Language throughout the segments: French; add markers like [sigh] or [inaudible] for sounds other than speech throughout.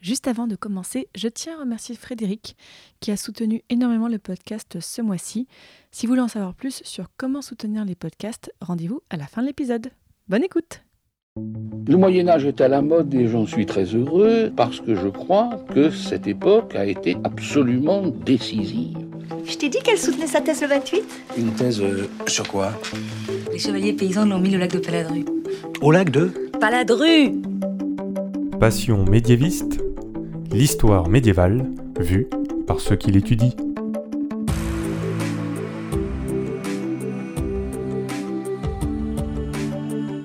Juste avant de commencer, je tiens à remercier Frédéric qui a soutenu énormément le podcast ce mois-ci. Si vous voulez en savoir plus sur comment soutenir les podcasts, rendez-vous à la fin de l'épisode. Bonne écoute Le Moyen Âge est à la mode et j'en suis très heureux parce que je crois que cette époque a été absolument décisive. Je t'ai dit qu'elle soutenait sa thèse le 28 Une thèse euh, sur quoi? Les chevaliers paysans l'ont mis au lac de Paladru. Au lac de? Paladru Passion médiéviste, l'histoire médiévale vue par ceux qui l'étudient.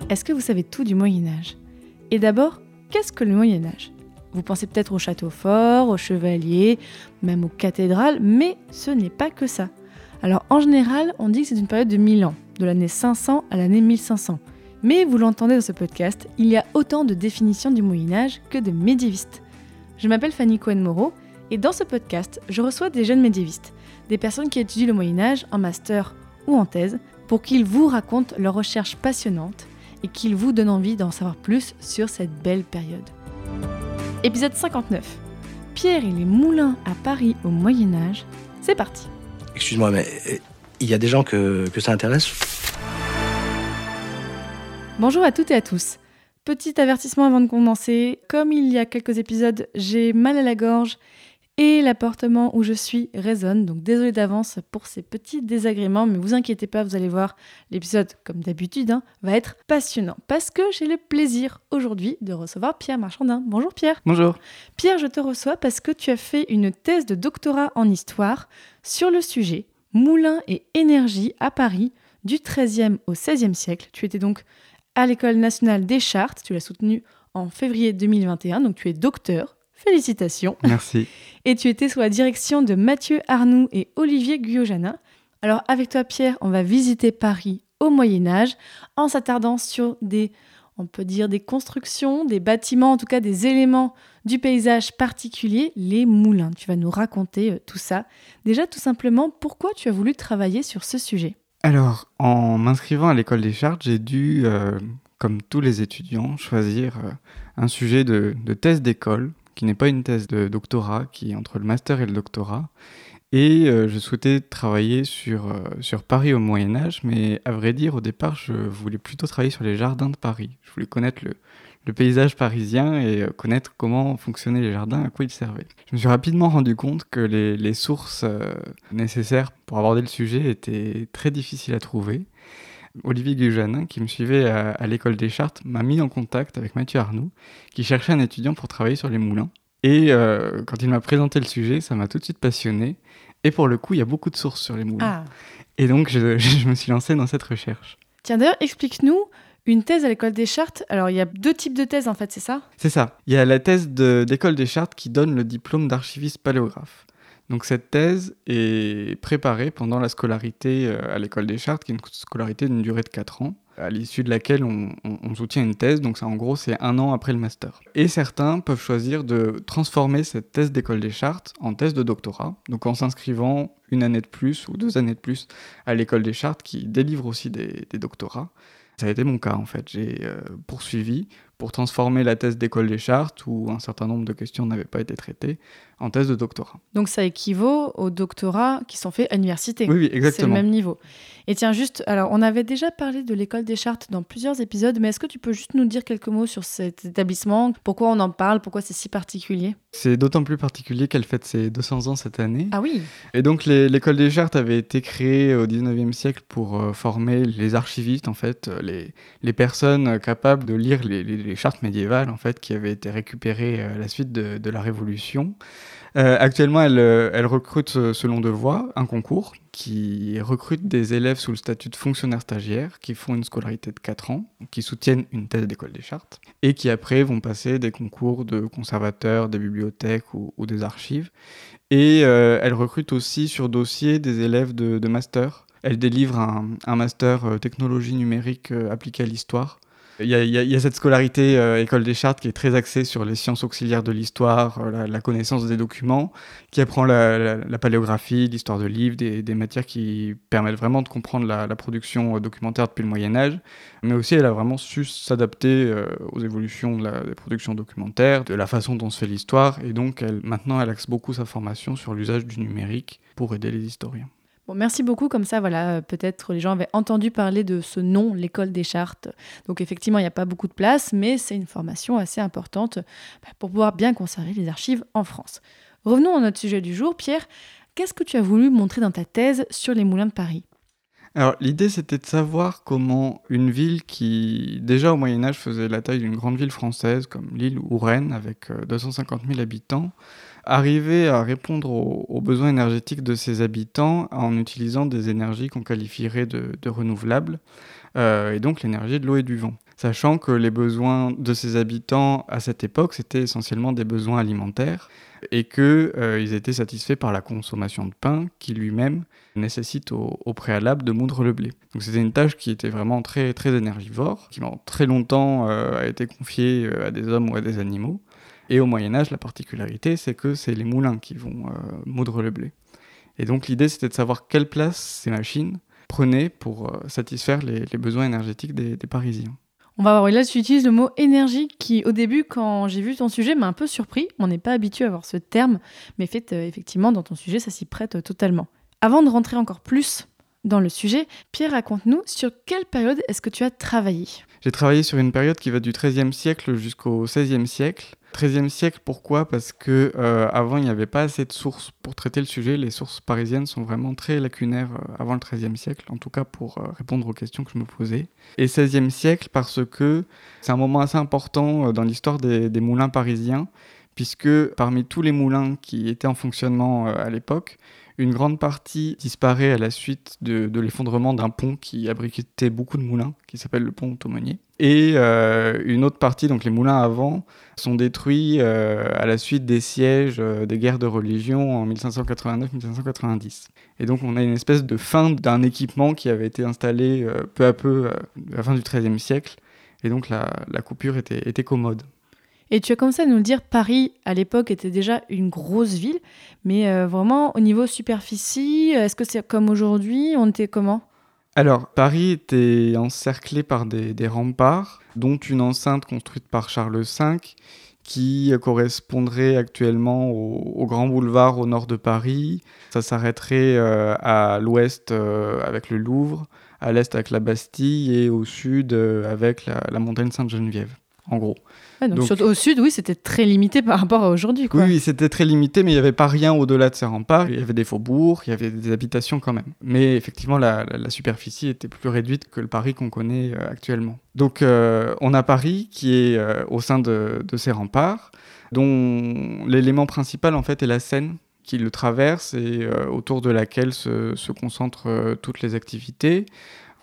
Est-ce que vous savez tout du Moyen Âge? Et d'abord, qu'est-ce que le Moyen Âge? Vous pensez peut-être au château fort, aux chevaliers, même aux cathédrales, mais ce n'est pas que ça. Alors en général, on dit que c'est une période de 1000 ans, de l'année 500 à l'année 1500. Mais vous l'entendez dans ce podcast, il y a autant de définitions du Moyen Âge que de médiévistes. Je m'appelle Fanny Cohen-Moreau et dans ce podcast, je reçois des jeunes médiévistes, des personnes qui étudient le Moyen Âge en master ou en thèse, pour qu'ils vous racontent leurs recherches passionnantes et qu'ils vous donnent envie d'en savoir plus sur cette belle période. Épisode 59. Pierre et les moulins à Paris au Moyen Âge. C'est parti. Excuse-moi, mais euh, il y a des gens que, que ça intéresse? Bonjour à toutes et à tous. Petit avertissement avant de commencer, comme il y a quelques épisodes, j'ai mal à la gorge et l'appartement où je suis résonne, donc désolé d'avance pour ces petits désagréments, mais vous inquiétez pas, vous allez voir, l'épisode, comme d'habitude, hein, va être passionnant, parce que j'ai le plaisir aujourd'hui de recevoir Pierre Marchandin. Bonjour Pierre. Bonjour. Pierre, je te reçois parce que tu as fait une thèse de doctorat en histoire sur le sujet Moulins et énergie à Paris du XIIIe au XVIe siècle. Tu étais donc à l'École nationale des chartes. Tu l'as soutenu en février 2021, donc tu es docteur. Félicitations. Merci. [laughs] Et tu étais sous la direction de Mathieu Arnoux et Olivier Guyojanin. Alors avec toi Pierre, on va visiter Paris au Moyen Âge en s'attardant sur des, on peut dire des constructions, des bâtiments, en tout cas des éléments du paysage particulier, les moulins. Tu vas nous raconter euh, tout ça. Déjà tout simplement, pourquoi tu as voulu travailler sur ce sujet? Alors, en m'inscrivant à l'école des chartes, j'ai dû, euh, comme tous les étudiants, choisir euh, un sujet de, thèse d'école, qui n'est pas une thèse de doctorat, qui est entre le master et le doctorat. Et euh, je souhaitais travailler sur, sur Paris au Moyen Âge, mais à vrai dire, au départ, je voulais plutôt travailler sur les jardins de Paris. Je voulais connaître le, le paysage parisien et euh, connaître comment fonctionnaient les jardins, à quoi ils servaient. Je me suis rapidement rendu compte que les, les sources euh, nécessaires pour aborder le sujet étaient très difficiles à trouver. Olivier Gujanin, qui me suivait à, à l'école des chartes, m'a mis en contact avec Mathieu Arnoux, qui cherchait un étudiant pour travailler sur les moulins. Et euh, quand il m'a présenté le sujet, ça m'a tout de suite passionné. Et pour le coup, il y a beaucoup de sources sur les moulins. Ah, Et donc, je, [laughs] je me suis lancé dans cette recherche. tiens d'ailleurs, explique-nous une thèse à l'école des chartes. Alors il y a deux types de thèses en fait, c'est ça? C'est ça. Il y a la thèse d'école des chartes qui donne le diplôme d'archiviste paléographe. Donc cette thèse est préparée pendant la scolarité euh, à l'école des chartes, qui est une scolarité d'une durée de 4 ans, à l'issue de laquelle on, soutient une thèse, donc ça, en gros c'est un an après le master. Et certains peuvent choisir de transformer cette thèse d'école des chartes en thèse de doctorat, donc en s'inscrivant une année de plus ou deux années de plus à l'école des chartes qui délivre aussi des doctorats. Ça a été mon cas en fait. J'ai euh, poursuivi pour transformer la thèse d'école des chartes, où un certain nombre de questions n'avaient pas été traitées, en thèse de doctorat. Donc ça équivaut aux doctorats qui sont faits à l'université. Oui, oui, C'est le exactement. même niveau. Et tiens, juste, alors on avait déjà parlé de l'école des chartes dans plusieurs épisodes, mais est-ce que tu peux juste nous dire quelques mots sur cet établissement? Pourquoi on en parle? Pourquoi c'est si particulier? C'est d'autant plus particulier qu'elle fête ses 200 ans cette année. Ah oui Et donc l'école des chartes avait été créée au 19e siècle pour euh, former les archivistes, en fait, euh, les, les personnes capables de lire les, les- les chartes médiévales, en fait, qui avaient été récupérées euh, à la suite de, de la Révolution. Euh, actuellement, elle, euh, recrute, euh, selon Devoix, un concours qui recrute des élèves sous le statut de fonctionnaire stagiaire qui font une scolarité de 4 ans, qui soutiennent une thèse d'école des chartes, et qui après vont passer des concours de conservateurs, des bibliothèques ou- des archives. Et elle recrute aussi sur dossier des élèves de, master. Elle délivre un, un master technologie numérique appliquée à l'histoire. Il y, a, cette scolarité euh, école des chartes qui est très axée sur les sciences auxiliaires de l'histoire, euh, la, connaissance des documents, qui apprend la, paléographie, l'histoire de livres, des, des matières qui permettent vraiment de comprendre la, production euh, documentaire depuis le Moyen Âge. Mais aussi, elle a vraiment su s'adapter aux évolutions de des productions documentaires, de la façon dont se fait l'histoire. Et donc, elle, maintenant, elle axe beaucoup sa formation sur l'usage du numérique pour aider les historiens. Merci beaucoup. Comme ça, voilà, euh, peut-être les gens avaient entendu parler de ce nom, l'école des chartes. Donc, effectivement, il n'y a pas beaucoup de place, mais c'est une formation assez importante bah, pour pouvoir bien conserver les archives en France. Revenons à notre sujet du jour. Pierre, qu'est-ce que tu as voulu montrer dans ta thèse sur les moulins de Paris? Alors l'idée c'était de savoir comment une ville qui déjà au Moyen Âge faisait la taille d'une grande ville française comme Lille ou Rennes avec euh, 250 000 habitants arrivait à répondre aux, besoins énergétiques de ses habitants en utilisant des énergies qu'on qualifierait de, renouvelables euh, et donc l'énergie de l'eau et du vent. Sachant que les besoins de ses habitants à cette époque c'était essentiellement des besoins alimentaires et qu'ils étaient satisfaits par la consommation de pain qui lui-même nécessite au, préalable de moudre le blé. Donc c'était une tâche qui était vraiment très, très énergivore, qui pendant très longtemps euh, a été confiée euh, à des hommes ou à des animaux. Et au Moyen Âge, la particularité, c'est que c'est les moulins qui vont euh, moudre le blé. Et donc l'idée, c'était de savoir quelle place ces machines prenaient pour euh, satisfaire les, besoins énergétiques des, Parisiens. On va voir, là tu utilises le mot énergie qui au début quand j'ai vu ton sujet m'a un peu surpris. On n'est pas habitué à avoir ce terme, mais fait, euh, effectivement dans ton sujet ça s'y prête totalement. Avant de rentrer encore plus dans le sujet, Pierre raconte-nous sur quelle période est-ce que tu as travaillé? J'ai travaillé sur une période qui va du XIIIe siècle jusqu'au XVIe siècle. XIIIe siècle, pourquoi? Parce que euh, avant, il n'y avait pas assez de sources pour traiter le sujet. Les sources parisiennes sont vraiment très lacunaires euh, avant le XIIIe siècle, en tout cas pour euh, répondre aux questions que je me posais. Et XVIe siècle, parce que c'est un moment assez important dans l'histoire des, moulins parisiens, puisque parmi tous les moulins qui étaient en fonctionnement à l'époque, une grande partie disparaît à la suite de, l'effondrement d'un pont qui abritait beaucoup de moulins, qui s'appelle le pont Aumônier. Et euh, une autre partie, donc les moulins avant, sont détruits euh, à la suite des sièges, euh, des guerres de religion en 1589-1590. Et donc on a une espèce de fin d'un équipement qui avait été installé peu à peu à la fin du XIIIe siècle. Et donc la, coupure était commode. Et tu as commencé à nous dire, Paris à l'époque était déjà une grosse ville, mais euh, vraiment au niveau superficie, est-ce que c'est comme aujourd'hui? On était comment? Alors, Paris était encerclé par des, remparts, dont une enceinte construite par Charles V, qui correspondrait actuellement au, au Grand Boulevard au nord de Paris. Ça s'arrêterait euh, à l'ouest euh, avec le Louvre, à l'est avec la Bastille et au sud avec la montagne Sainte-Geneviève, en gros. Ouais, donc, Donc- sur- Au sud, oui, c'était très limité par rapport à aujourd'hui. quoi. Oui, oui, c'était très limité, mais il n'y avait pas rien au-delà de ces remparts. Il y avait des faubourgs, il y avait des habitations quand même. Mais effectivement, la, la- la superficie était plus réduite que le Paris qu'on connaît euh, actuellement. Donc, euh, on a Paris qui est euh, au sein de, de ces remparts, dont l'élément principal en fait est la Seine qui le traverse et autour de laquelle se, se concentrent toutes les activités.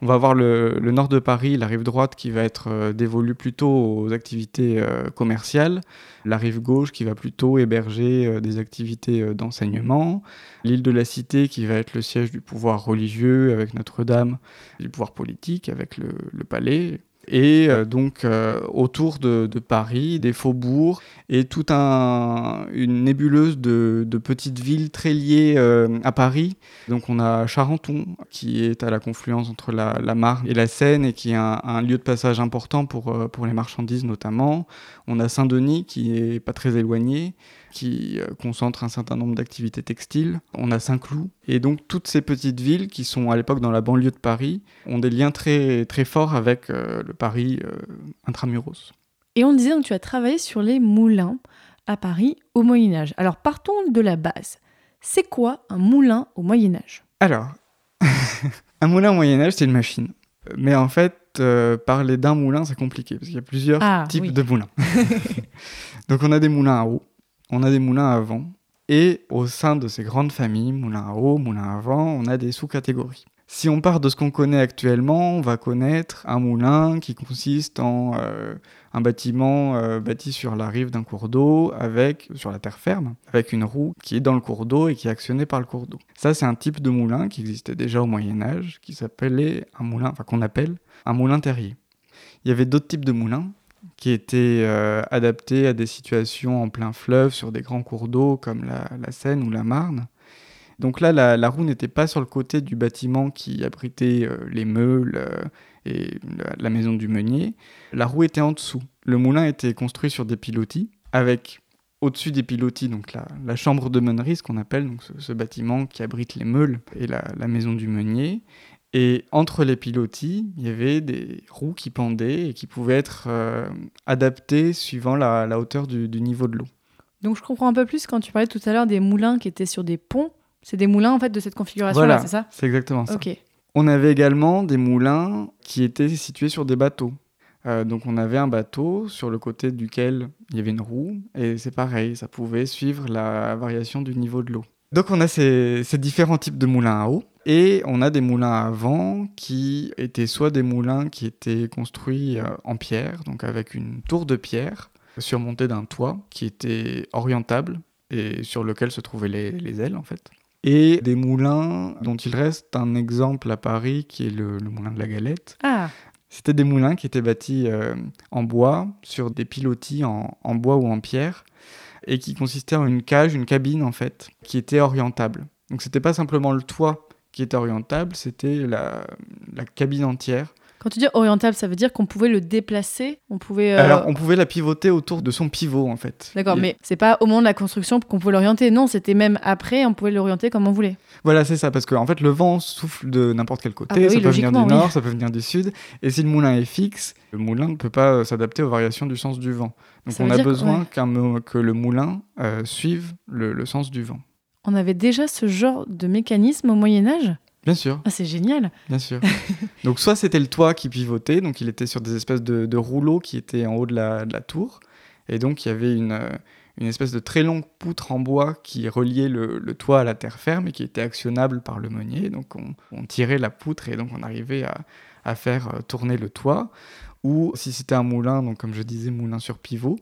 On va avoir le, nord de Paris, la rive droite qui va être euh, dévolue plutôt aux activités euh, commerciales, la rive gauche qui va plutôt héberger euh, des activités d'enseignement, l'île de la Cité qui va être le siège du pouvoir religieux avec Notre-Dame, du pouvoir politique avec le palais. Et euh, donc euh, autour de, de Paris, des faubourgs et toute un, une nébuleuse de, de petites villes très liées euh, à Paris. Donc on a Charenton qui est à la confluence entre la, la Marne et la Seine et qui est un, un lieu de passage important pour, pour les marchandises notamment. On a Saint-Denis qui est pas très éloigné, qui euh, concentre un certain nombre d'activités textiles. On a Saint-Cloud. Et donc toutes ces petites villes qui sont à l'époque dans la banlieue de Paris ont des liens très, très forts avec euh, le Paris euh, intramuros. Et on disait donc tu as travaillé sur les moulins à Paris au Moyen Âge. Alors partons de la base. C'est quoi un moulin au Moyen Âge Alors, [laughs] un moulin au Moyen-Âge, c'est une machine. Mais en fait, euh, parler d'un moulin, c'est compliqué, parce qu'il y a plusieurs Ah, types oui. de moulins. [laughs] Donc on a des moulins à eau, on a des moulins à vent, et au sein de ces grandes familles, moulins à eau, moulins à vent, on a des sous-catégories. Si on part de ce qu'on connaît actuellement, on va connaître un moulin qui consiste en euh, un bâtiment euh, bâti sur la rive d'un cours d'eau, avec sur la terre ferme, avec une roue qui est dans le cours d'eau et qui est actionnée par le cours d'eau. Ça, c'est un type de moulin qui existait déjà au Moyen Âge, qui s'appelait un moulin, qu'on appelle un moulin terrier. Il y avait d'autres types de moulins qui étaient euh, adaptés à des situations en plein fleuve, sur des grands cours d'eau comme la, Seine ou la Marne. Donc là, la, roue n'était pas sur le côté du bâtiment qui abritait euh, les meules euh, et la, maison du meunier. La roue était en dessous. Le moulin était construit sur des pilotis, avec au-dessus des pilotis, donc la, chambre de meunerie, ce qu'on appelle ce, bâtiment qui abrite les meules et la maison du meunier. Et entre les pilotis, il y avait des roues qui pendaient et qui pouvaient être euh, adaptées suivant la, la hauteur du, du, niveau de l'eau. Donc je comprends un peu plus quand tu parlais tout à l'heure des moulins qui étaient sur des ponts. C'est des moulins en fait de cette configuration-là, voilà, c'est ça? C'est exactement ça. On avait également des moulins qui étaient situés sur des bateaux. Euh, donc on avait un bateau sur le côté duquel il y avait une roue et c'est pareil, ça pouvait suivre la variation du niveau de l'eau. Donc on a ces, ces, différents types de moulins à eau et on a des moulins à vent qui étaient soit des moulins qui étaient construits euh, en pierre, donc avec une tour de pierre surmontée d'un toit qui était orientable et sur lequel se trouvaient les, les, ailes en fait. Et des moulins dont il reste un exemple à Paris qui est le, le moulin de la Galette. Ah. C'était des moulins qui étaient bâtis euh, en bois, sur des pilotis en, en bois ou en pierre, et qui consistaient en une cage, une cabine en fait, qui était orientable. Donc c'était pas simplement le toit qui était orientable, c'était la, la, cabine entière. Quand tu dis orientable, ça veut dire qu'on pouvait le déplacer On pouvait. Euh... Alors on pouvait la pivoter autour de son pivot en fait. D'accord, Et... mais c'est pas au moment de la construction qu'on pouvait l'orienter. Non, c'était même après, on pouvait l'orienter comme on voulait. Voilà, c'est ça, parce qu'en en fait le vent souffle de n'importe quel côté. Ah bah oui, ça peut venir du nord, oui. ça peut venir du sud. Et si le moulin est fixe, le moulin ne peut pas s'adapter aux variations du sens du vent. Donc ça on a besoin que, ouais. que le moulin euh, suive le, le sens du vent. On avait déjà ce genre de mécanisme au Moyen Âge Bien sûr. Ah, c'est génial. Bien sûr. [laughs] donc soit c'était le toit qui pivotait, donc il était sur des espèces de, de rouleaux qui étaient en haut de la, de la, tour, et donc il y avait une, une espèce de très longue poutre en bois qui reliait le, le, toit à la terre ferme et qui était actionnable par le meunier. Donc on, on tirait la poutre et donc on arrivait à, à faire euh, tourner le toit. Ou si c'était un moulin, donc comme je disais, moulin sur pivot,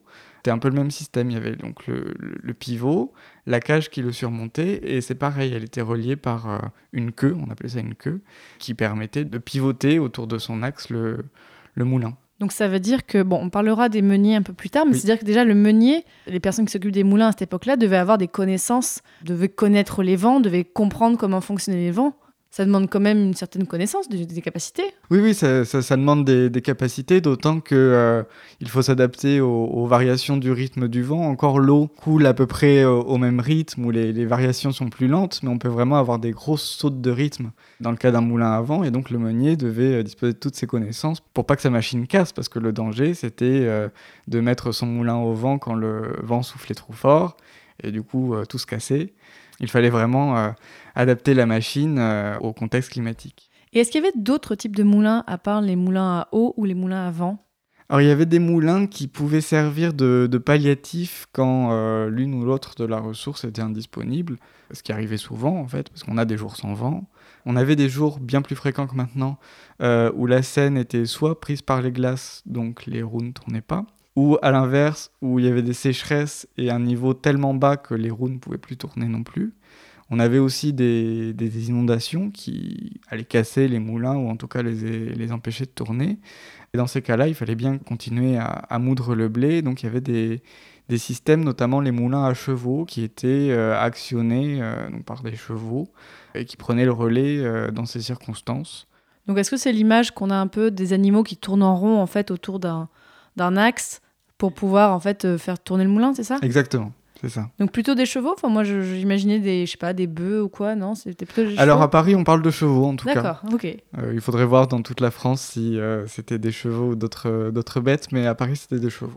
c'était un peu le même système. Il y avait donc le, pivot, la cage qui le surmontait, et c'est pareil, elle était reliée par euh, une queue, on appelait ça une queue, qui permettait de pivoter autour de son axe le, le moulin. Donc ça veut dire que, bon, on parlera des meuniers un peu plus tard, mais oui. c'est-à-dire que déjà le meunier, les personnes qui s'occupent des moulins à cette époque-là devaient avoir des connaissances, devaient connaître les vents, devaient comprendre comment fonctionnaient les vents ça demande quand même une certaine connaissance des, capacités. Oui, oui, ça, demande des, capacités, d'autant que euh, il faut s'adapter aux, variations du rythme du vent. Encore l'eau coule à peu près au, au même rythme, où les, variations sont plus lentes, mais on peut vraiment avoir des grosses sautes de rythme dans le cas d'un moulin à vent, et donc le meunier devait euh, disposer de toutes ses connaissances pour pas que sa machine casse, parce que le danger, c'était euh, de mettre son moulin au vent quand le vent soufflait trop fort, et du coup euh, tout se cassait. Il fallait vraiment euh, adapter la machine euh, au contexte climatique. Et est-ce qu'il y avait d'autres types de moulins à part les moulins à eau ou les moulins à vent? Alors il y avait des moulins qui pouvaient servir de, de palliatif quand euh, l'une ou l'autre de la ressource était indisponible, ce qui arrivait souvent en fait, parce qu'on a des jours sans vent. On avait des jours bien plus fréquents que maintenant euh, où la Seine était soit prise par les glaces, donc les roues ne tournaient pas, ou à l'inverse, où il y avait des sécheresses et un niveau tellement bas que les roues ne pouvaient plus tourner non plus. On avait aussi des, des, inondations qui allaient casser les moulins ou en tout cas les, les empêcher de tourner. Et dans ces cas-là, il fallait bien continuer à, moudre le blé. Donc il y avait des, des, systèmes, notamment les moulins à chevaux, qui étaient euh, actionnés euh, par des chevaux et qui prenaient le relais euh, dans ces circonstances. Donc est-ce que c'est l'image qu'on a un peu des animaux qui tournent en rond en fait autour d'un axe pour pouvoir en fait faire tourner le moulin, c'est ça? Exactement. C'est ça. Donc plutôt des chevaux? Enfin moi j'imaginais des je sais pas des bœufs ou quoi non? C'était plutôt. Des Alors à Paris on parle de chevaux en tout cas. D'accord. Ok. Euh, il faudrait voir dans toute la France si euh, c'était des chevaux ou d'autres d'autres bêtes mais à Paris c'était des chevaux.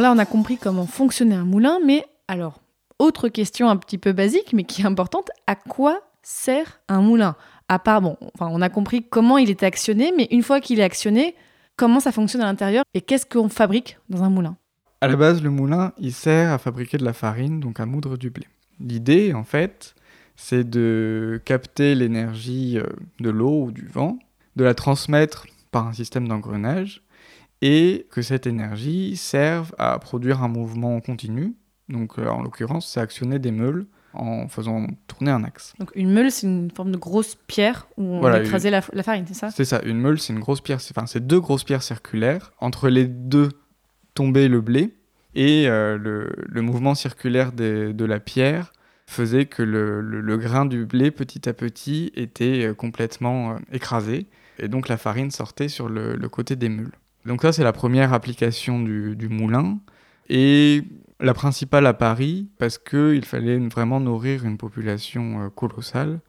Là, on a compris comment fonctionnait un moulin, mais alors, autre question un petit peu basique, mais qui est importante, à quoi sert un moulin? À part, bon, on a compris comment il est actionné, mais une fois qu'il est actionné, comment ça fonctionne à l'intérieur et qu'est-ce qu'on fabrique dans un moulin? À la base, le moulin, il sert à fabriquer de la farine, donc à moudre du blé. L'idée, en fait, c'est de capter l'énergie euh, de l'eau ou du vent, de la transmettre par un système d'engrenage, et que cette énergie serve à produire un mouvement continu. Donc, euh, en l'occurrence, c'est actionner des meules en faisant tourner un axe. Donc une meule, c'est une forme de grosse pierre où on Voilà, écrasait la, la farine, c'est ça? C'est ça, une meule, c'est une grosse pierre, enfin, c'est deux grosses pierres circulaires. Entre les deux tombait le blé, et euh, le, le mouvement circulaire des- de la pierre faisait que le, le- le grain du blé, petit à petit, était euh, complètement euh, écrasé, et donc la farine sortait sur le côté des meules. Donc ça, c'est la première application du, moulin, et la principale à Paris, parce qu'il fallait vraiment nourrir une population euh, colossale.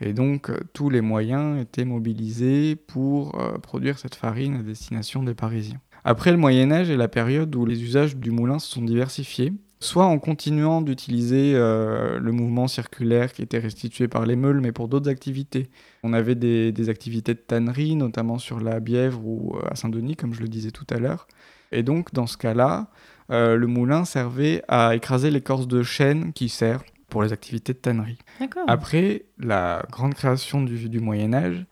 Et donc, euh, tous les moyens étaient mobilisés pour euh, produire cette farine à destination des Parisiens. Après le Moyen Âge est la période où les usages du moulin se sont diversifiés, soit en continuant d'utiliser euh, le mouvement circulaire qui était restitué par les meules, mais pour d'autres activités. On avait des, des activités de tannerie, notamment sur la Bièvre ou euh, à Saint-Denis, comme je le disais tout à l'heure. Et donc, dans ce cas-là, euh, le moulin servait à écraser l'écorce de chêne qui sert pour les activités de tannerie. Après, la grande création du, du Moyen Âge,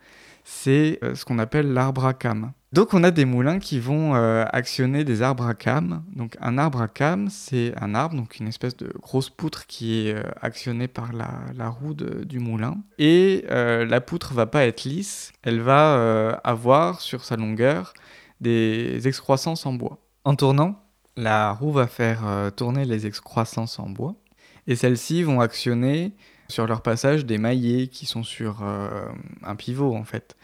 c'est euh, ce qu'on appelle l'arbre à cames. Donc on a des moulins qui vont euh, actionner des arbres à cames. Donc un arbre à cames, c'est un arbre, donc une espèce de grosse poutre qui est euh, actionnée par la, roue du moulin. Et euh, la poutre va pas être lisse, elle va avoir sur sa longueur des excroissances en bois. En tournant, la roue va faire tourner les excroissances en bois. Et celles-ci vont actionner sur leur passage des maillets qui sont sur un pivot en fait,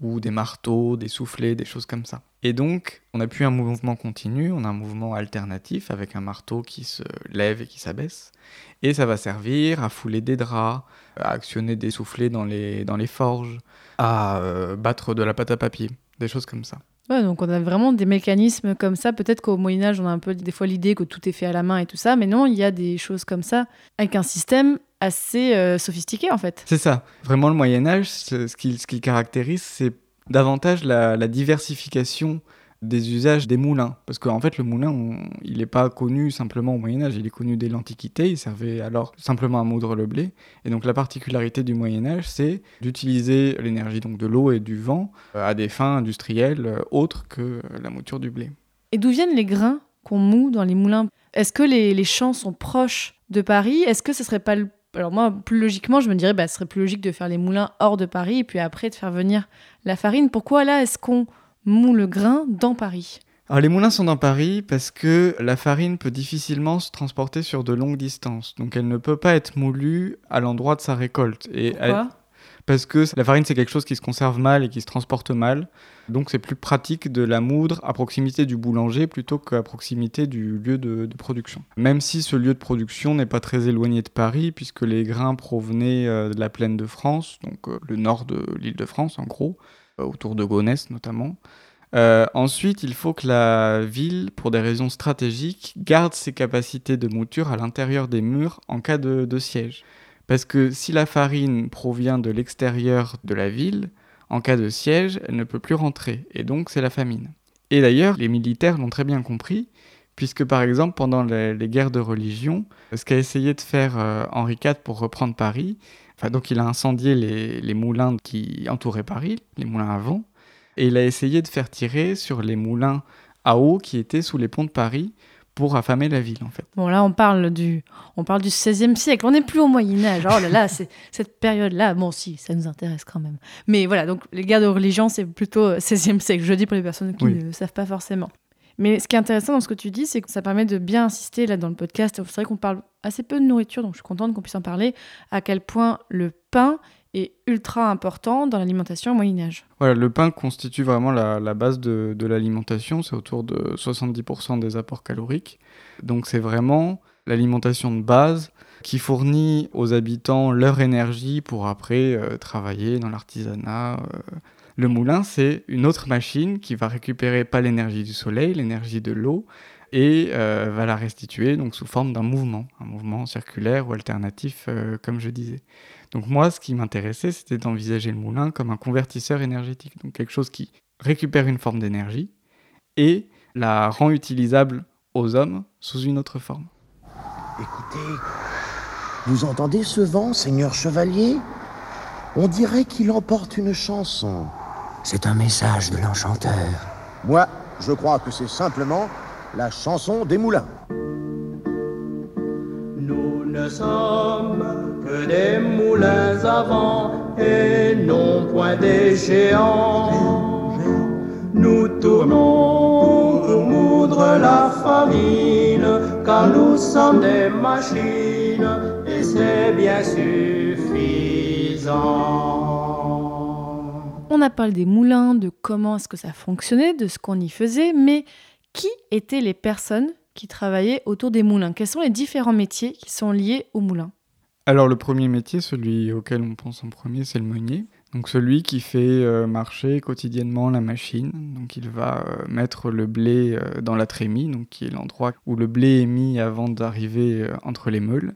ou des marteaux, des soufflets, des choses comme ça. Et donc, on n'a plus un mouvement continu, on a un mouvement alternatif avec un marteau qui se lève et qui s'abaisse. Et ça va servir à fouler des draps, à actionner des soufflets dans les, dans les forges, à euh, battre de la pâte à papier, des choses comme ça. Ouais, donc on a vraiment des mécanismes comme ça. Peut-être qu'au Moyen Âge, on a un peu des fois l'idée que tout est fait à la main et tout ça, mais non, il y a des choses comme ça avec un système assez euh, sophistiqué en fait. C'est ça. Vraiment, le Moyen Âge, ce ce qui, ce qui le caractérise, c'est davantage la, la diversification des usages des moulins. Parce qu'en fait, le moulin, on- il n'est pas connu simplement au Moyen Âge, il est connu dès l'Antiquité, il servait alors simplement à moudre le blé. Et donc la particularité du Moyen Âge, c'est d'utiliser l'énergie donc de l'eau et du vent euh, à des fins industrielles euh, autres que la mouture du blé. Et d'où viennent les grains qu'on moue dans les moulins? Est-ce que les, les champs sont proches de Paris? Est-ce que ce serait pas le... Alors moi, plus logiquement, je me dirais, bah, ce serait plus logique de faire les moulins hors de Paris et puis après de faire venir la farine. Pourquoi là, est-ce qu'on moue le grain dans Paris? Alors les moulins sont dans Paris parce que la farine peut difficilement se transporter sur de longues distances. Donc elle ne peut pas être moulue à l'endroit de sa récolte. Et elle- Pourquoi? Parce que la farine c'est quelque chose qui se conserve mal et qui se transporte mal. Donc c'est plus pratique de la moudre à proximité du boulanger plutôt qu'à proximité du lieu de, production. Même si ce lieu de production n'est pas très éloigné de Paris puisque les grains provenaient euh, de la plaine de France, donc euh, le nord de l'île de France en gros, euh, autour de Gonesse notamment. Ensuite, il faut que la ville, pour des raisons stratégiques, garde ses capacités de mouture à l'intérieur des murs en cas de siège. Parce que si la farine provient de l'extérieur de la ville, en cas de siège, elle ne peut plus rentrer, et donc c'est la famine. Et d'ailleurs, les militaires l'ont très bien compris, puisque par exemple, pendant les, guerres de religion, ce qu'a essayé de faire euh, Henri IV pour reprendre Paris, enfin, donc il a incendié les moulins qui entouraient Paris, les moulins à vent, et il a essayé de faire tirer sur les moulins à eau qui étaient sous les ponts de Paris pour affamer la ville en fait. Bon, là, on parle du, on parle du 16e siècle. On n'est plus au Moyen-Âge. Oh là là, [laughs] c'est cette période-là. Bon, si, ça nous intéresse quand même. Mais voilà, donc les guerres de religion, c'est plutôt euh, 16e siècle. Je dis pour les personnes qui Oui. ne le savent pas forcément. Mais ce qui est intéressant dans ce que tu dis, c'est que ça permet de bien insister là dans le podcast. C'est vrai qu'on parle assez peu de nourriture, donc je suis contente qu'on puisse en parler. À quel point le pain est ultra important dans l'alimentation au Moyen-Âge. Voilà, le pain constitue vraiment la, base de, l'alimentation, c'est autour de 70% des apports caloriques. Donc c'est vraiment l'alimentation de base qui fournit aux habitants leur énergie pour après euh, travailler dans l'artisanat. euh. Le moulin, c'est une autre machine qui va récupérer pas l'énergie du soleil, l'énergie de l'eau, et euh, va la restituer donc sous forme d'un mouvement, un mouvement circulaire ou alternatif, comme je disais. Donc moi, ce qui m'intéressait, c'était d'envisager le moulin comme un convertisseur énergétique, donc quelque chose qui récupère une forme d'énergie et la rend utilisable aux hommes sous une autre forme. Écoutez, vous entendez ce vent, seigneur chevalier? On dirait qu'il emporte une chanson. C'est un message de l'enchanteur. Moi, je crois que c'est simplement la chanson des moulins. Nous ne sommes des moulins à vent et non point des géants. Nous tournons pour moudre la farine, car nous sommes des machines et c'est bien suffisant. On a parlé des moulins, de comment est-ce que ça fonctionnait, de ce qu'on y faisait, mais qui étaient les personnes qui travaillaient autour des moulins? Quels sont les différents métiers qui sont liés aux moulins? Alors le premier métier, celui auquel on pense en premier, c'est le meunier. Donc celui qui fait euh, marcher quotidiennement la machine. Donc il va euh, mettre le blé euh, dans la trémie, donc qui est l'endroit où le blé est mis avant d'arriver entre les meules,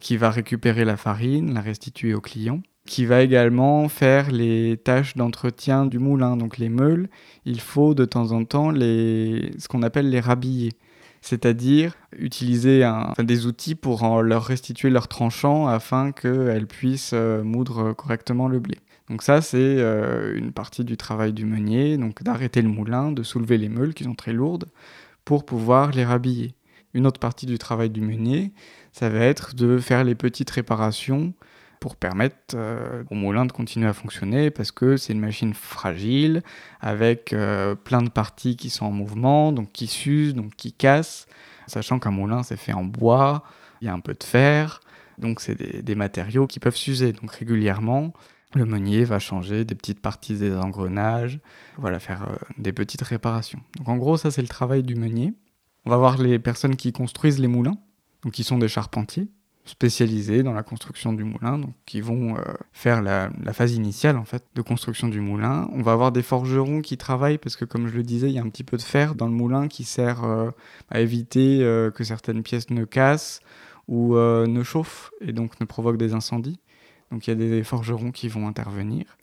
qui va récupérer la farine, la restituer au client, qui va également faire les tâches d'entretien du moulin. Donc les meules, il faut de temps en temps les, ce qu'on appelle les rhabiller c'est-à-dire utiliser des outils pour leur restituer leur tranchant afin qu'elles puissent euh, moudre correctement le blé. Donc ça, c'est euh, une partie du travail du meunier, donc d'arrêter le moulin, de soulever les meules qui sont très lourdes pour pouvoir les rhabiller. Une autre partie du travail du meunier, ça va être de faire les petites réparations pour permettre euh, au moulin de continuer à fonctionner parce que c'est une machine fragile avec euh, plein de parties qui sont en mouvement, donc qui s'usent, donc qui cassent, sachant qu'un moulin c'est fait en bois, il y a un peu de fer, donc c'est des, matériaux qui peuvent s'user. Donc régulièrement, le meunier va changer des petites parties des engrenages, voilà, faire euh, des petites réparations. Donc en gros, ça c'est le travail du meunier. On va voir les personnes qui construisent les moulins, donc qui sont des charpentiers spécialisés dans la construction du moulin, donc qui vont euh, faire la, phase initiale en fait de construction du moulin. On va avoir des forgerons qui travaillent parce que comme je le disais, il y a un petit peu de fer dans le moulin qui sert euh, à éviter euh, que certaines pièces ne cassent ou ne chauffent et donc ne provoquent des incendies. Donc il y a des forgerons qui vont intervenir.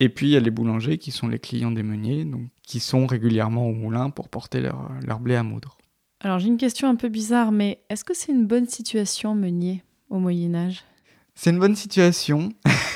Et puis il y a les boulangers qui sont les clients des meuniers, donc qui sont régulièrement au moulin pour porter leur blé à moudre. Alors j'ai une question un peu bizarre, mais est-ce que c'est une bonne situation meunier au Moyen Âge C'est une bonne situation.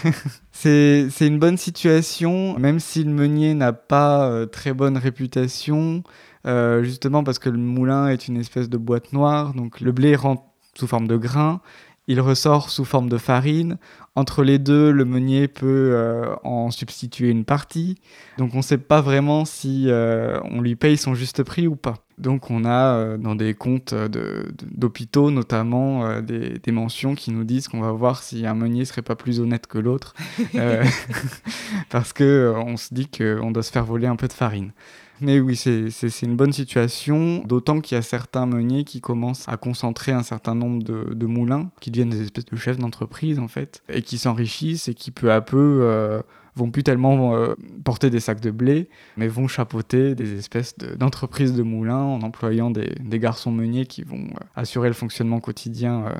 [laughs] c'est une bonne situation, même si le meunier n'a pas euh, très bonne réputation, euh, justement parce que le moulin est une espèce de boîte noire, donc le blé rentre sous forme de grain, il ressort sous forme de farine. Entre les deux, le meunier peut euh, en substituer une partie. Donc on ne sait pas vraiment si on lui paye son juste prix ou pas. Donc on a euh, dans des comptes de- d'hôpitaux notamment euh, des, des mentions qui nous disent qu'on va voir si un meunier serait pas plus honnête que l'autre. [laughs] Euh, [laughs] parce que euh, on se dit qu'on doit se faire voler un peu de farine. Mais oui, c'est une bonne situation, d'autant qu'il y a certains meuniers qui commencent à concentrer un certain nombre de, de moulins, qui deviennent des espèces de chefs d'entreprise en fait, et qui s'enrichissent et qui peu à peu euh, vont plus tellement euh, porter des sacs de blé, mais vont chapeauter des espèces de- d'entreprises de, moulins en employant des, des garçons meuniers qui vont euh, assurer le fonctionnement quotidien euh,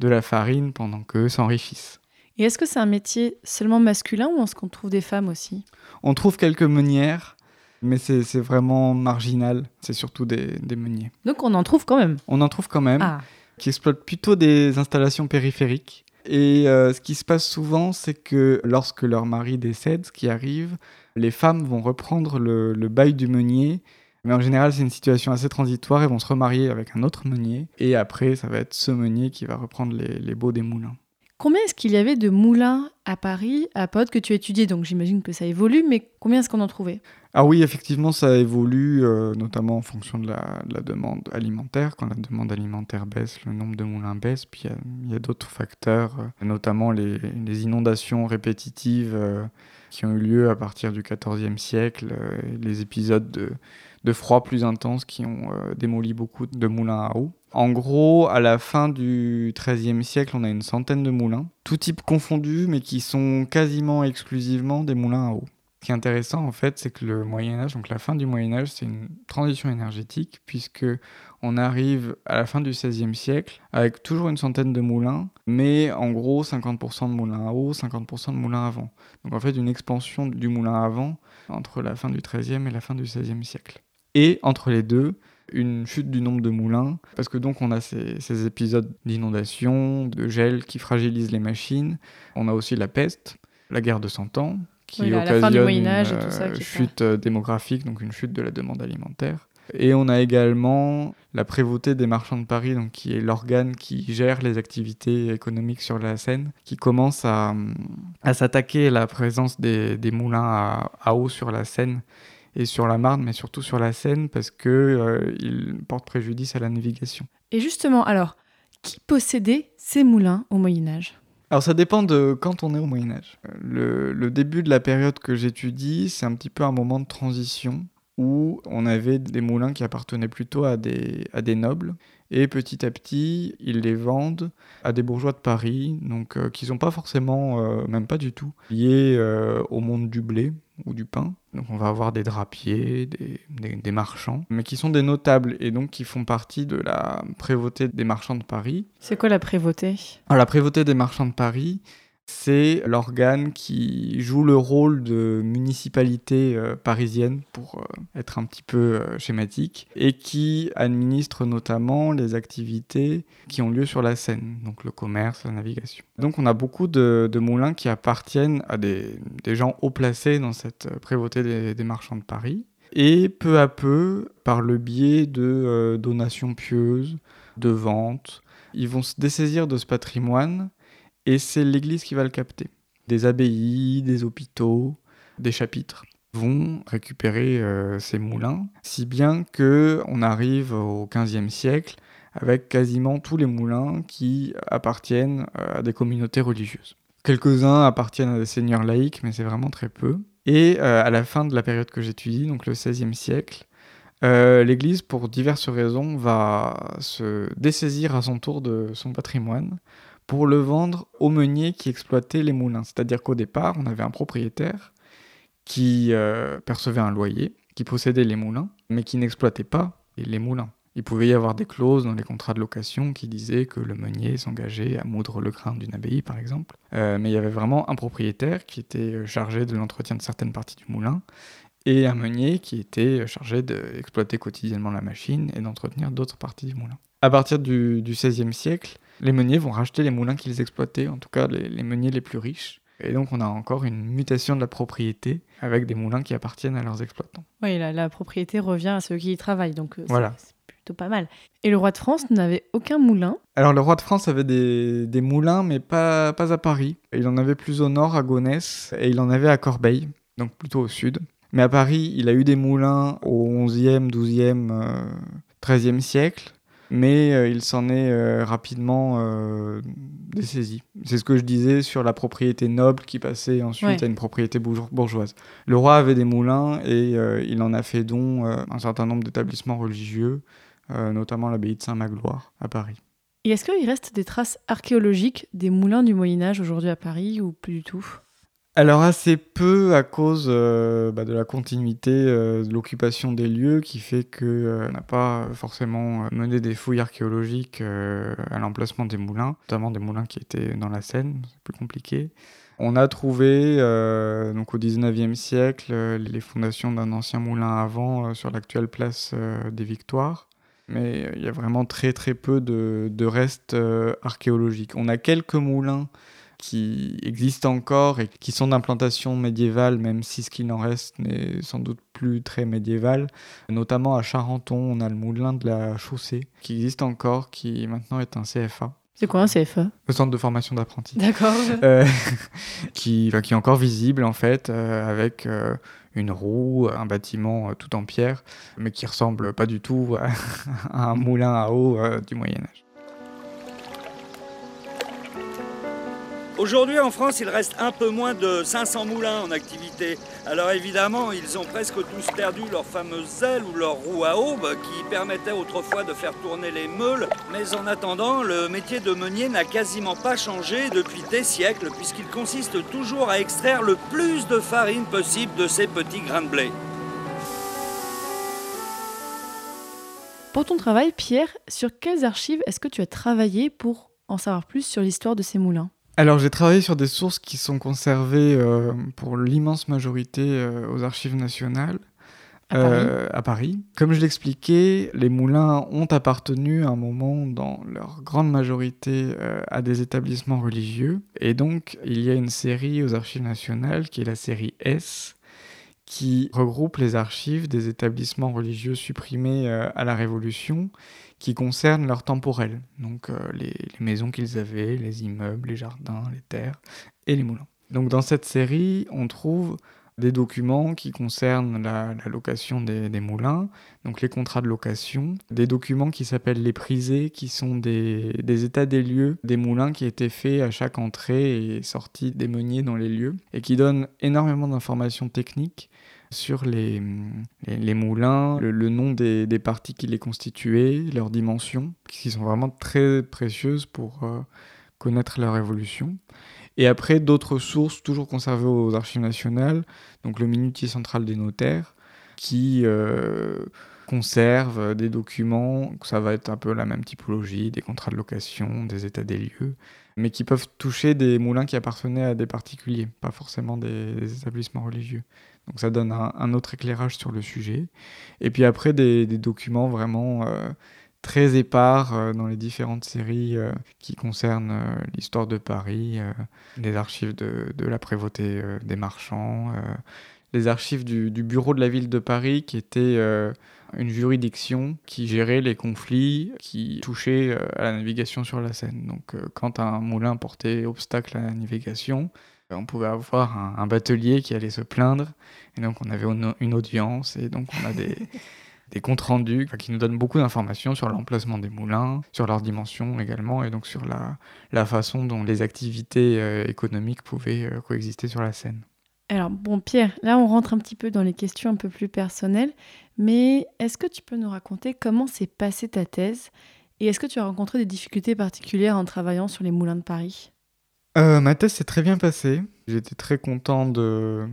de la farine pendant qu'eux s'enrichissent. Et est-ce que c'est un métier seulement masculin ou est-ce qu'on trouve des femmes aussi? On trouve quelques meunières, mais c'est c'est vraiment marginal, c'est surtout des, des meuniers. Donc on en trouve quand même? On en trouve quand même. Ah, qui exploitent plutôt des installations périphériques. Et euh, ce qui se passe souvent, c'est que lorsque leur mari décède, ce qui arrive, les femmes vont reprendre le, bail du meunier. Mais en général, c'est une situation assez transitoire. Elles vont se remarier avec un autre meunier. Et après, ça va être ce meunier qui va reprendre les, les baux des moulins. Combien est-ce qu'il y avait de moulins à Paris, à Pod, que tu étudiais Donc j'imagine que ça évolue, mais combien est-ce qu'on en trouvait? Ah oui, effectivement, ça évolue, euh, notamment en fonction de la, de la demande alimentaire. Quand la demande alimentaire baisse, le nombre de moulins baisse. Puis il y a- d'autres facteurs, euh, notamment les, inondations répétitives euh, qui ont eu lieu à partir du XIVe siècle, les épisodes de, froid plus intenses qui ont démoli beaucoup de moulins à eau. En gros, à la fin du XIIIe siècle, on a une centaine de moulins, tout type confondus, mais qui sont quasiment exclusivement des moulins à eau. Ce qui est intéressant en fait, c'est que le Moyen Âge, donc la fin du Moyen Âge, c'est une transition énergétique puisque on arrive à la fin du XVIe siècle avec toujours une centaine de moulins, mais en gros 50% de moulins à eau, 50% de moulins à vent. Donc en fait une expansion du moulin à vent entre la fin du XIIIe et la fin du XVIe siècle. Et entre les deux, une chute du nombre de moulins, parce que donc on a ces, épisodes d'inondation, de gel qui fragilisent les machines. On a aussi la peste, la guerre de Cent Ans, qui Oui, la- la fin du occasionne une tout ça euh, est chute euh, démographique, donc une chute de la demande alimentaire. Et on a également la prévôté des marchands de Paris, donc qui est l'organe qui gère les activités économiques sur la Seine, qui commence à, à s'attaquer à la présence des, des moulins à, à eau sur la Seine et sur la Marne, mais surtout sur la Seine, parce que euh, il porte préjudice à la navigation. Et justement, alors, qui possédait ces moulins au Moyen Âge? Alors ça dépend de quand on est au Moyen Âge. Euh, Le, le début de la période que j'étudie, c'est un petit peu un moment de transition où on avait des moulins qui appartenaient plutôt à des, à des nobles. Et petit à petit, ils les vendent à des bourgeois de Paris, donc euh, qui sont pas forcément, euh, même pas du tout, liés euh, au monde du blé ou du pain. Donc on va avoir des drapiers, des, des- des marchands, mais qui sont des notables et donc qui font partie de la prévôté des marchands de Paris. C'est quoi la prévôté? Alors, la prévôté des marchands de Paris, c'est l'organe qui joue le rôle de municipalité euh, parisienne, pour euh, être un petit peu euh, schématique, et qui administre notamment les activités qui ont lieu sur la Seine, donc le commerce, la navigation. Donc on a beaucoup de, moulins qui appartiennent à des, gens haut placés dans cette prévôté des, des marchands de Paris. Et peu à peu, par le biais de donations pieuses, de ventes, ils vont se dessaisir de ce patrimoine et c'est l'Église qui va le capter. Des abbayes, des hôpitaux, des chapitres vont récupérer euh, ces moulins, si bien que on arrive au XVe siècle avec quasiment tous les moulins qui appartiennent euh, à des communautés religieuses. Quelques-uns appartiennent à des seigneurs laïcs, mais c'est vraiment très peu. Et euh, à la fin de la période que j'étudie, donc le XVIe siècle, l'Église, pour diverses raisons, va se dessaisir à son tour de son patrimoine pour le vendre aux meuniers qui exploitaient les moulins. C'est-à-dire qu'au départ, on avait un propriétaire qui euh, percevait un loyer, qui possédait les moulins, mais qui n'exploitait pas les moulins. Il pouvait y avoir des clauses dans les contrats de location qui disaient que le meunier s'engageait à moudre le grain d'une abbaye, par exemple. Euh, mais il y avait vraiment un propriétaire qui était euh, chargé de l'entretien de certaines parties du moulin et un meunier qui était chargé d'exploiter quotidiennement la machine et d'entretenir d'autres parties du moulin. À partir du XVIe siècle, les meuniers vont racheter les moulins qu'ils exploitaient, en tout cas les, les meuniers les plus riches. Et donc on a encore une mutation de la propriété avec des moulins qui appartiennent à leurs exploitants. Oui, la, la propriété revient à ceux qui y travaillent, donc euh, c'est- Voilà. c'est plutôt pas mal. Et le roi de France n'avait aucun moulin? Alors le roi de France avait des, des moulins, mais pas, pas à Paris. Il en avait plus au nord, à Gonesse, et il en avait à Corbeil, donc plutôt au sud. Mais à Paris, il a eu des moulins au 11e, 12e, euh, 13e siècle, mais euh, il s'en est euh, rapidement euh, dessaisi. C'est ce que je disais sur la propriété noble qui passait ensuite Ouais. à une propriété bourgeois- bourgeoise. Le roi avait des moulins et il en a fait don un certain nombre d'établissements religieux, notamment l'abbaye de Saint-Magloire à Paris. Et est-ce qu'il reste des traces archéologiques des moulins du Moyen Âge aujourd'hui à Paris ou plus du tout? Alors assez peu à cause euh, bah, de la continuité euh, de l'occupation des lieux qui fait que euh, n'a pas forcément mené des fouilles archéologiques à l'emplacement des moulins, notamment des moulins qui étaient dans la Seine, c'est plus compliqué. On a trouvé donc au 19e siècle les fondations d'un ancien moulin à vent sur l'actuelle place des Victoires. Mais il y a vraiment très très peu de, restes archéologiques. On a quelques moulins qui existent encore et qui sont d'implantation médiévale, même si ce qu'il en reste n'est sans doute plus très médiéval. Notamment à Charenton, on a le moulin de la chaussée qui existe encore, qui maintenant est un CFA, C'est quoi un CFA le centre de formation d'apprentis. D'accord. [laughs] Euh, qui, qui est encore visible en fait, euh, avec euh, une roue, un bâtiment tout en pierre, mais qui ressemble pas du tout à, [laughs] un moulin à eau du Moyen Âge. Aujourd'hui, en France, il reste un peu moins de 500 moulins en activité. Alors évidemment, ils ont presque tous perdu leurs fameuses ailes ou leurs roues à aube qui permettaient autrefois de faire tourner les meules. Mais en attendant, le métier de meunier n'a quasiment pas changé depuis des siècles puisqu'il consiste toujours à extraire le plus de farine possible de ces petits grains de blé. Pour ton travail, Pierre, sur quelles archives est-ce que tu as travaillé pour en savoir plus sur l'histoire de ces moulins? Alors j'ai travaillé sur des sources qui sont conservées euh, pour l'immense majorité euh, aux archives nationales. À Paris. euh, à Paris. Comme je l'expliquais, les moulins ont appartenu à un moment dans leur grande majorité euh, à des établissements religieux. Et donc, il y a une série aux archives nationales qui est la série S, qui regroupe les archives des établissements religieux supprimés euh, à la Révolution, qui concernent leur temporel. Donc, euh, les, maisons qu'ils avaient, les immeubles, les jardins, les terres et les moulins. Donc, dans cette série, on trouve des documents qui concernent la, location des, des moulins, donc les contrats de location, des documents qui s'appellent les prisés, qui sont des, des états des lieux des moulins qui étaient faits à chaque entrée et sortie des meuniers dans les lieux, et qui donnent énormément d'informations techniques sur les, les, moulins, le, le nom des, des parties qui les constituaient, leurs dimensions, qui sont vraiment très précieuses pour euh, connaître leur évolution. Et après, d'autres sources, toujours conservées aux archives nationales, donc le minutier central des notaires, qui euh, conserve des documents, ça va être un peu la même typologie, des contrats de location, des états des lieux, mais qui peuvent toucher des moulins qui appartenaient à des particuliers, pas forcément des, établissements religieux. Donc ça donne un, autre éclairage sur le sujet. Et puis après, des, documents vraiment... Euh, très épars euh, dans les différentes séries euh, qui concernent l'histoire de Paris, les archives de, la prévôté des marchands, les archives du, bureau de la ville de Paris qui était euh, une juridiction qui gérait les conflits qui touchaient euh, à la navigation sur la Seine. Donc quand un moulin portait obstacle à la navigation, on pouvait avoir un, un batelier qui allait se plaindre et donc on avait une, une audience et donc on a des... [laughs] des comptes rendus qui nous donnent beaucoup d'informations sur l'emplacement des moulins, sur leurs dimensions également, et donc sur la, la façon dont les activités euh, économiques pouvaient euh, coexister sur la Seine. Alors bon Pierre, là on rentre un petit peu dans les questions un peu plus personnelles, mais est-ce que tu peux nous raconter comment s'est passée ta thèse et est-ce que tu as rencontré des difficultés particulières en travaillant sur les moulins de Paris? Euh, Ma thèse s'est très bien passée. J'étais très content de,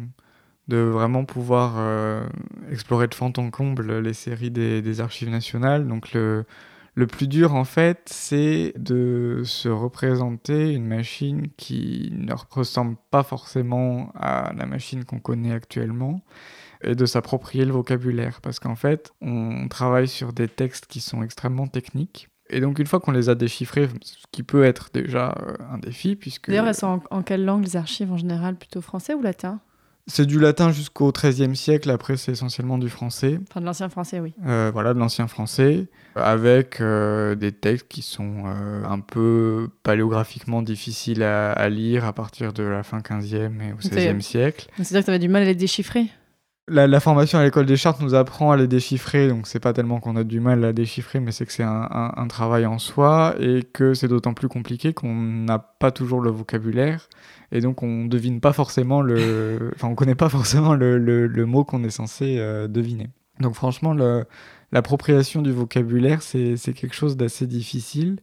vraiment pouvoir euh, explorer de fond en comble les séries des, des archives nationales. Donc le, le, plus dur en fait, c'est de se représenter une machine qui ne ressemble pas forcément à la machine qu'on connaît actuellement et de s'approprier le vocabulaire. Parce qu'en fait, on travaille sur des textes qui sont extrêmement techniques. Et donc une fois qu'on les a déchiffrés, ce qui peut être déjà euh, un défi, puisque... D'ailleurs, elles sont en, en quelle langue les archives en général? Plutôt français ou latin? C'est du latin jusqu'au XIIIe siècle, après c'est essentiellement du français. Enfin de l'ancien français, oui. Euh, voilà, de l'ancien français, avec euh, des textes qui sont euh, un peu paléographiquement difficiles à, à, lire à partir de la fin XVe et au XVIe siècle. C'est-à-dire que tu avais du mal à les déchiffrer la, la, formation à l'école des chartes nous apprend à les déchiffrer, donc c'est pas tellement qu'on a du mal à déchiffrer, mais c'est que c'est un, un, un, travail en soi et que c'est d'autant plus compliqué qu'on n'a pas toujours le vocabulaire et donc on devine pas forcément le, [laughs] enfin on connaît pas forcément le, le, le mot qu'on est censé euh, deviner. Donc franchement, l'appropriation du vocabulaire c'est quelque chose d'assez difficile.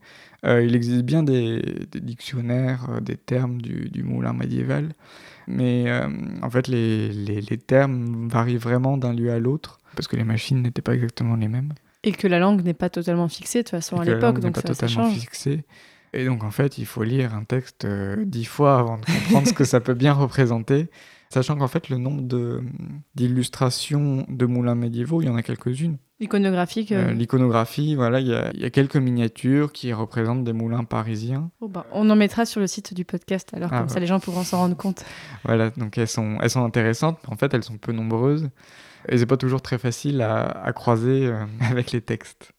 Euh, il existe bien des, des dictionnaires, euh, des termes du, du moulin médiéval, mais euh, en fait les, les, les, termes varient vraiment d'un lieu à l'autre parce que les machines n'étaient pas exactement les mêmes. Et que la langue n'est pas totalement fixée de toute façon à l'époque, donc pas ça, totalement ça change. fixée. Et donc en fait, il faut lire un texte euh, dix fois avant de comprendre ce que ça peut bien représenter. [laughs] Sachant qu'en fait, le nombre d'illustrations de, de, moulins médiévaux, il y en a quelques-unes. L'iconographique euh... euh, L'iconographie, voilà, il y, a, il y, a, quelques miniatures qui représentent des moulins parisiens. Oh bah, on en mettra sur le site du podcast, alors ah comme bah. ça les gens pourront s'en rendre compte. Voilà, donc elles sont, elles sont intéressantes, en fait elles sont peu nombreuses, et c'est pas toujours très facile à, à croiser euh, [laughs] avec les textes.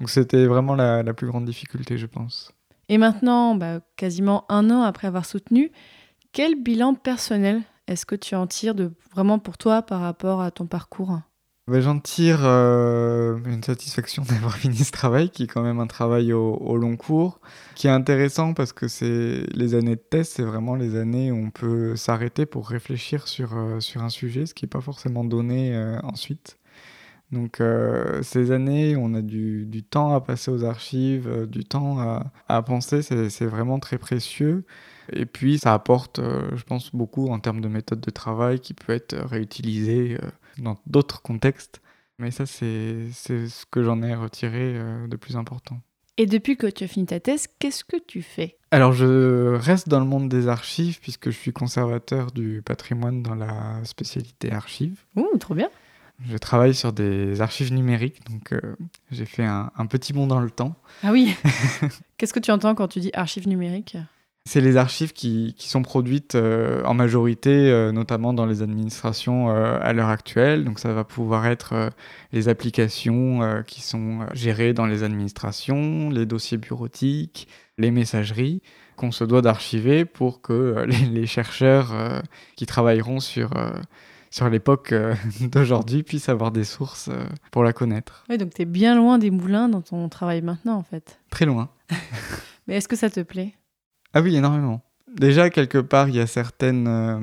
Donc c'était vraiment la, la, plus grande difficulté, je pense. Et maintenant, bah, quasiment un an après avoir soutenu, quel bilan personnel est-ce que tu en tires vraiment pour toi par rapport à ton parcours? Bah, J'en tire euh, une satisfaction [laughs] d'avoir fini ce travail, qui est quand même un travail au, au long cours, qui est intéressant parce que c'est les années de test, c'est vraiment les années où on peut s'arrêter pour réfléchir sur, euh, sur un sujet, ce qui n'est pas forcément donné euh, ensuite. Donc euh, ces années, on a du, du, temps à passer aux archives, euh, du temps à, à penser, c'est vraiment très précieux. Et puis ça apporte, euh, je pense, beaucoup en termes de méthode de travail qui peut être réutilisée dans d'autres contextes. Mais ça, c'est ce que j'en ai retiré de plus important. Et depuis que tu as fini ta thèse, qu'est-ce que tu fais? Alors je reste dans le monde des archives puisque je suis conservateur du patrimoine dans la spécialité archives. Ouh, trop bien je travaille sur des archives numériques, donc euh, j'ai fait un, un, petit bond dans le temps. Ah oui [laughs] Qu'est-ce que tu entends quand tu dis archives numériques? C'est les archives qui, qui sont produites euh, en majorité, euh, notamment dans les administrations à l'heure actuelle. Donc ça va pouvoir être les applications qui sont gérées dans les administrations, les dossiers bureautiques, les messageries qu'on se doit d'archiver pour que [laughs] les, les chercheurs qui travailleront sur sur l'époque euh, [laughs] d'aujourd'hui puissent avoir des sources euh, pour la connaître. Oui, donc tu es bien loin des moulins dans ton travail maintenant, en fait. Très loin. [laughs] Mais est-ce que ça te plaît? Ah oui, énormément. Déjà, quelque part, il y a certaines euh,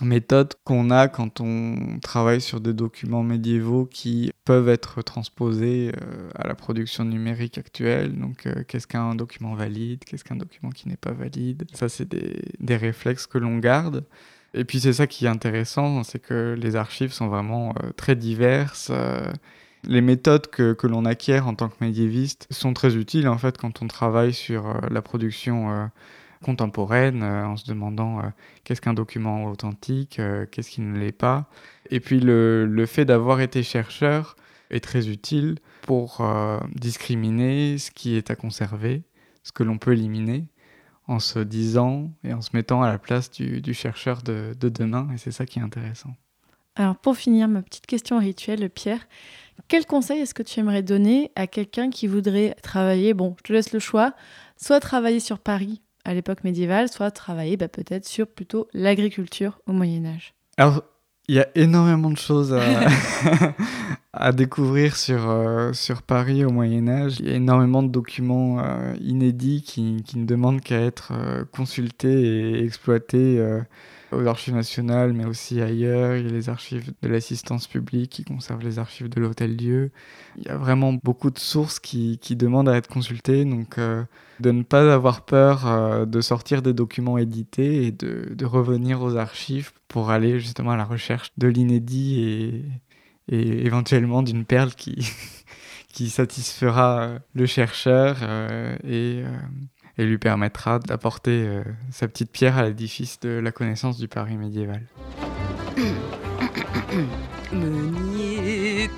méthodes qu'on a quand on travaille sur des documents médiévaux qui peuvent être transposés euh, à la production numérique actuelle. Donc, euh, qu'est-ce qu'un document valide? Qu'est-ce qu'un document qui n'est pas valide? Ça, c'est des, des réflexes que l'on garde. Et puis c'est ça qui est intéressant, c'est que les archives sont vraiment euh, très diverses. Euh, les méthodes que, l'on acquiert en tant que médiéviste sont très utiles en fait quand on travaille sur euh, la production contemporaine, en se demandant qu'est-ce qu'un document authentique, qu'est-ce qui ne l'est pas. Et puis le fait d'avoir été chercheur est très utile pour discriminer ce qui est à conserver, ce que l'on peut éliminer en se disant et en se mettant à la place du, du chercheur de, de, demain, et c'est ça qui est intéressant. Alors pour finir, ma petite question rituelle, Pierre, quel conseil est-ce que tu aimerais donner à quelqu'un qui voudrait travailler, bon, je te laisse le choix, soit travailler sur Paris à l'époque médiévale, soit travailler bah, peut-être sur plutôt l'agriculture au Moyen Âge? Alors, il y a énormément de choses à, [laughs] découvrir sur, euh, sur Paris au Moyen Âge. Il y a énormément de documents euh, inédits qui, qui, ne demandent qu'à être euh, consultés et exploités aux archives nationales, mais aussi ailleurs. Il y a les archives de l'assistance publique qui conservent les archives de l'Hôtel-Dieu. Il y a vraiment beaucoup de sources qui, qui demandent à être consultées, donc euh, de ne pas avoir peur euh, de sortir des documents édités et de, de, revenir aux archives pour aller justement à la recherche de l'inédit et, et éventuellement d'une perle qui, [laughs] qui satisfera le chercheur euh, et et lui permettra d'apporter euh, sa petite pierre à l'édifice de la connaissance du Paris médiéval. [coughs]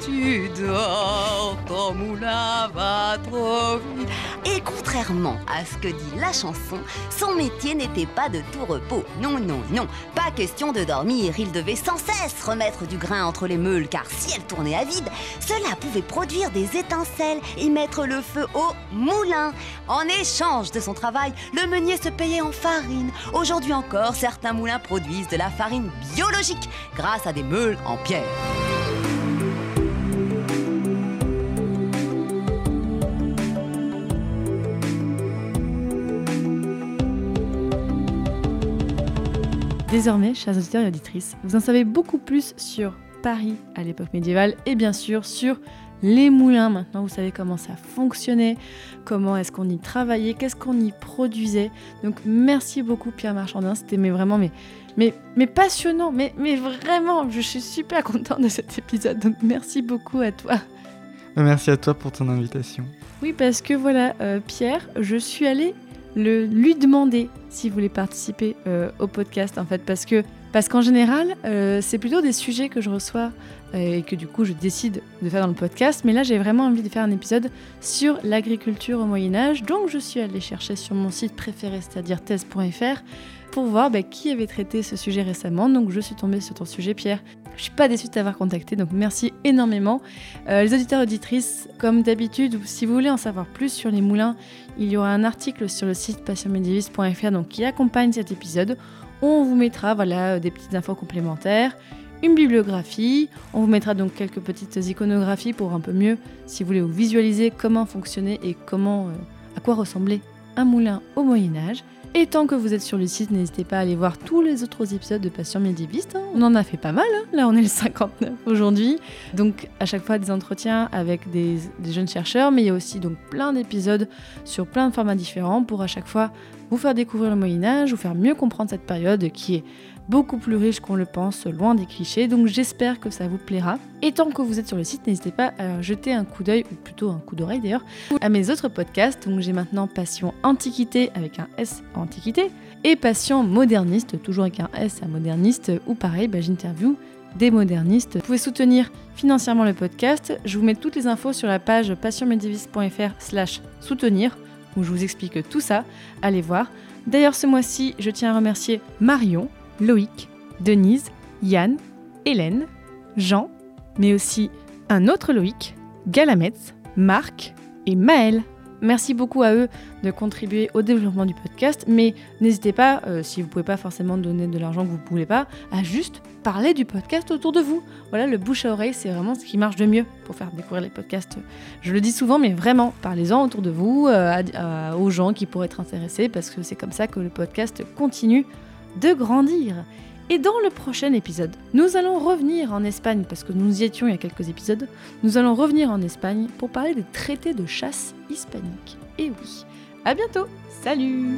Tu dors, ton moulin va trop vite. Et contrairement à ce que dit la chanson, son métier n'était pas de tout repos. Non, non, non, pas question de dormir. Il devait sans cesse remettre du grain entre les meules, car si elle tournait à vide, cela pouvait produire des étincelles et mettre le feu au moulin. En échange de son travail, le meunier se payait en farine. Aujourd'hui encore, certains moulins produisent de la farine biologique grâce à des meules en pierre. Désormais, chers auditeurs et auditrices, vous en savez beaucoup plus sur Paris à l'époque médiévale et bien sûr sur les moulins. Maintenant, vous savez comment ça fonctionnait, comment est-ce qu'on y travaillait, qu'est-ce qu'on y produisait. Donc, merci beaucoup Pierre Marchandin, c'était mais vraiment mais, mais, mais passionnant, mais, mais vraiment, je suis super contente de cet épisode. Donc, merci beaucoup à toi. Merci à toi pour ton invitation. Oui, parce que voilà, euh, Pierre, je suis allée lui demander s'il voulait participer euh, au podcast en fait parce que parce qu'en général euh, c'est plutôt des sujets que je reçois euh, et que du coup je décide de faire dans le podcast. Mais là j'ai vraiment envie de faire un épisode sur l'agriculture au Moyen Âge donc je suis allée chercher sur mon site préféré c'est-à-dire thèse.fr pour voir bah, qui avait traité ce sujet récemment. Donc je suis tombée sur ton sujet Pierre. Je suis pas déçue de t'avoir contacté, donc merci énormément. Les auditeurs auditrices, comme d'habitude, si vous voulez en savoir plus sur les moulins, il y aura un article sur le site donc qui accompagne cet épisode. On vous mettra voilà des petites infos complémentaires, une bibliographie. On vous mettra donc quelques petites iconographies pour un peu mieux, si vous voulez vous visualiser comment fonctionnait et comment, euh, à quoi ressemblait un moulin au Moyen Âge. Et tant que vous êtes sur le site, n'hésitez pas à aller voir tous les autres épisodes de Passion médiéviste. hein. On en a fait pas mal, hein. là on est le 59 aujourd'hui. Donc à chaque fois des entretiens avec des, des jeunes chercheurs, mais il y a aussi donc plein d'épisodes sur plein de formats différents pour à chaque fois vous faire découvrir le Moyen Âge, vous faire mieux comprendre cette période qui est beaucoup plus riche qu'on le pense, loin des clichés. Donc j'espère que ça vous plaira. Et tant que vous êtes sur le site, n'hésitez pas à jeter un coup d'œil, ou plutôt un coup d'oreille d'ailleurs, à mes autres podcasts. Donc j'ai maintenant Passion Antiquité avec un S Antiquité et Passion Moderniste, toujours avec un S à Moderniste, où pareil, bah, j'interview des modernistes. Vous pouvez soutenir financièrement le podcast. Je vous mets toutes les infos sur la page passionmédiéviste.fr slash soutenir où je vous explique tout ça. Allez voir. D'ailleurs, ce mois-ci, je tiens à remercier Marion, Loïc, Denise, Yann, Hélène, Jean, mais aussi un autre Loïc, Galametz, Marc et Maël. Merci beaucoup à eux de contribuer au développement du podcast, mais n'hésitez pas, euh, si vous ne pouvez pas forcément donner de l'argent que vous ne voulez pas, à juste parler du podcast autour de vous. Voilà, le bouche à oreille, c'est vraiment ce qui marche de mieux pour faire découvrir les podcasts. Je le dis souvent, mais vraiment, parlez-en autour de vous, euh, aux gens qui pourraient être intéressés, parce que c'est comme ça que le podcast continue de grandir. Et dans le prochain épisode, nous allons revenir en Espagne, parce que nous y étions il y a quelques épisodes, nous allons revenir en Espagne pour parler des traités de chasse hispaniques. Et oui, à bientôt, salut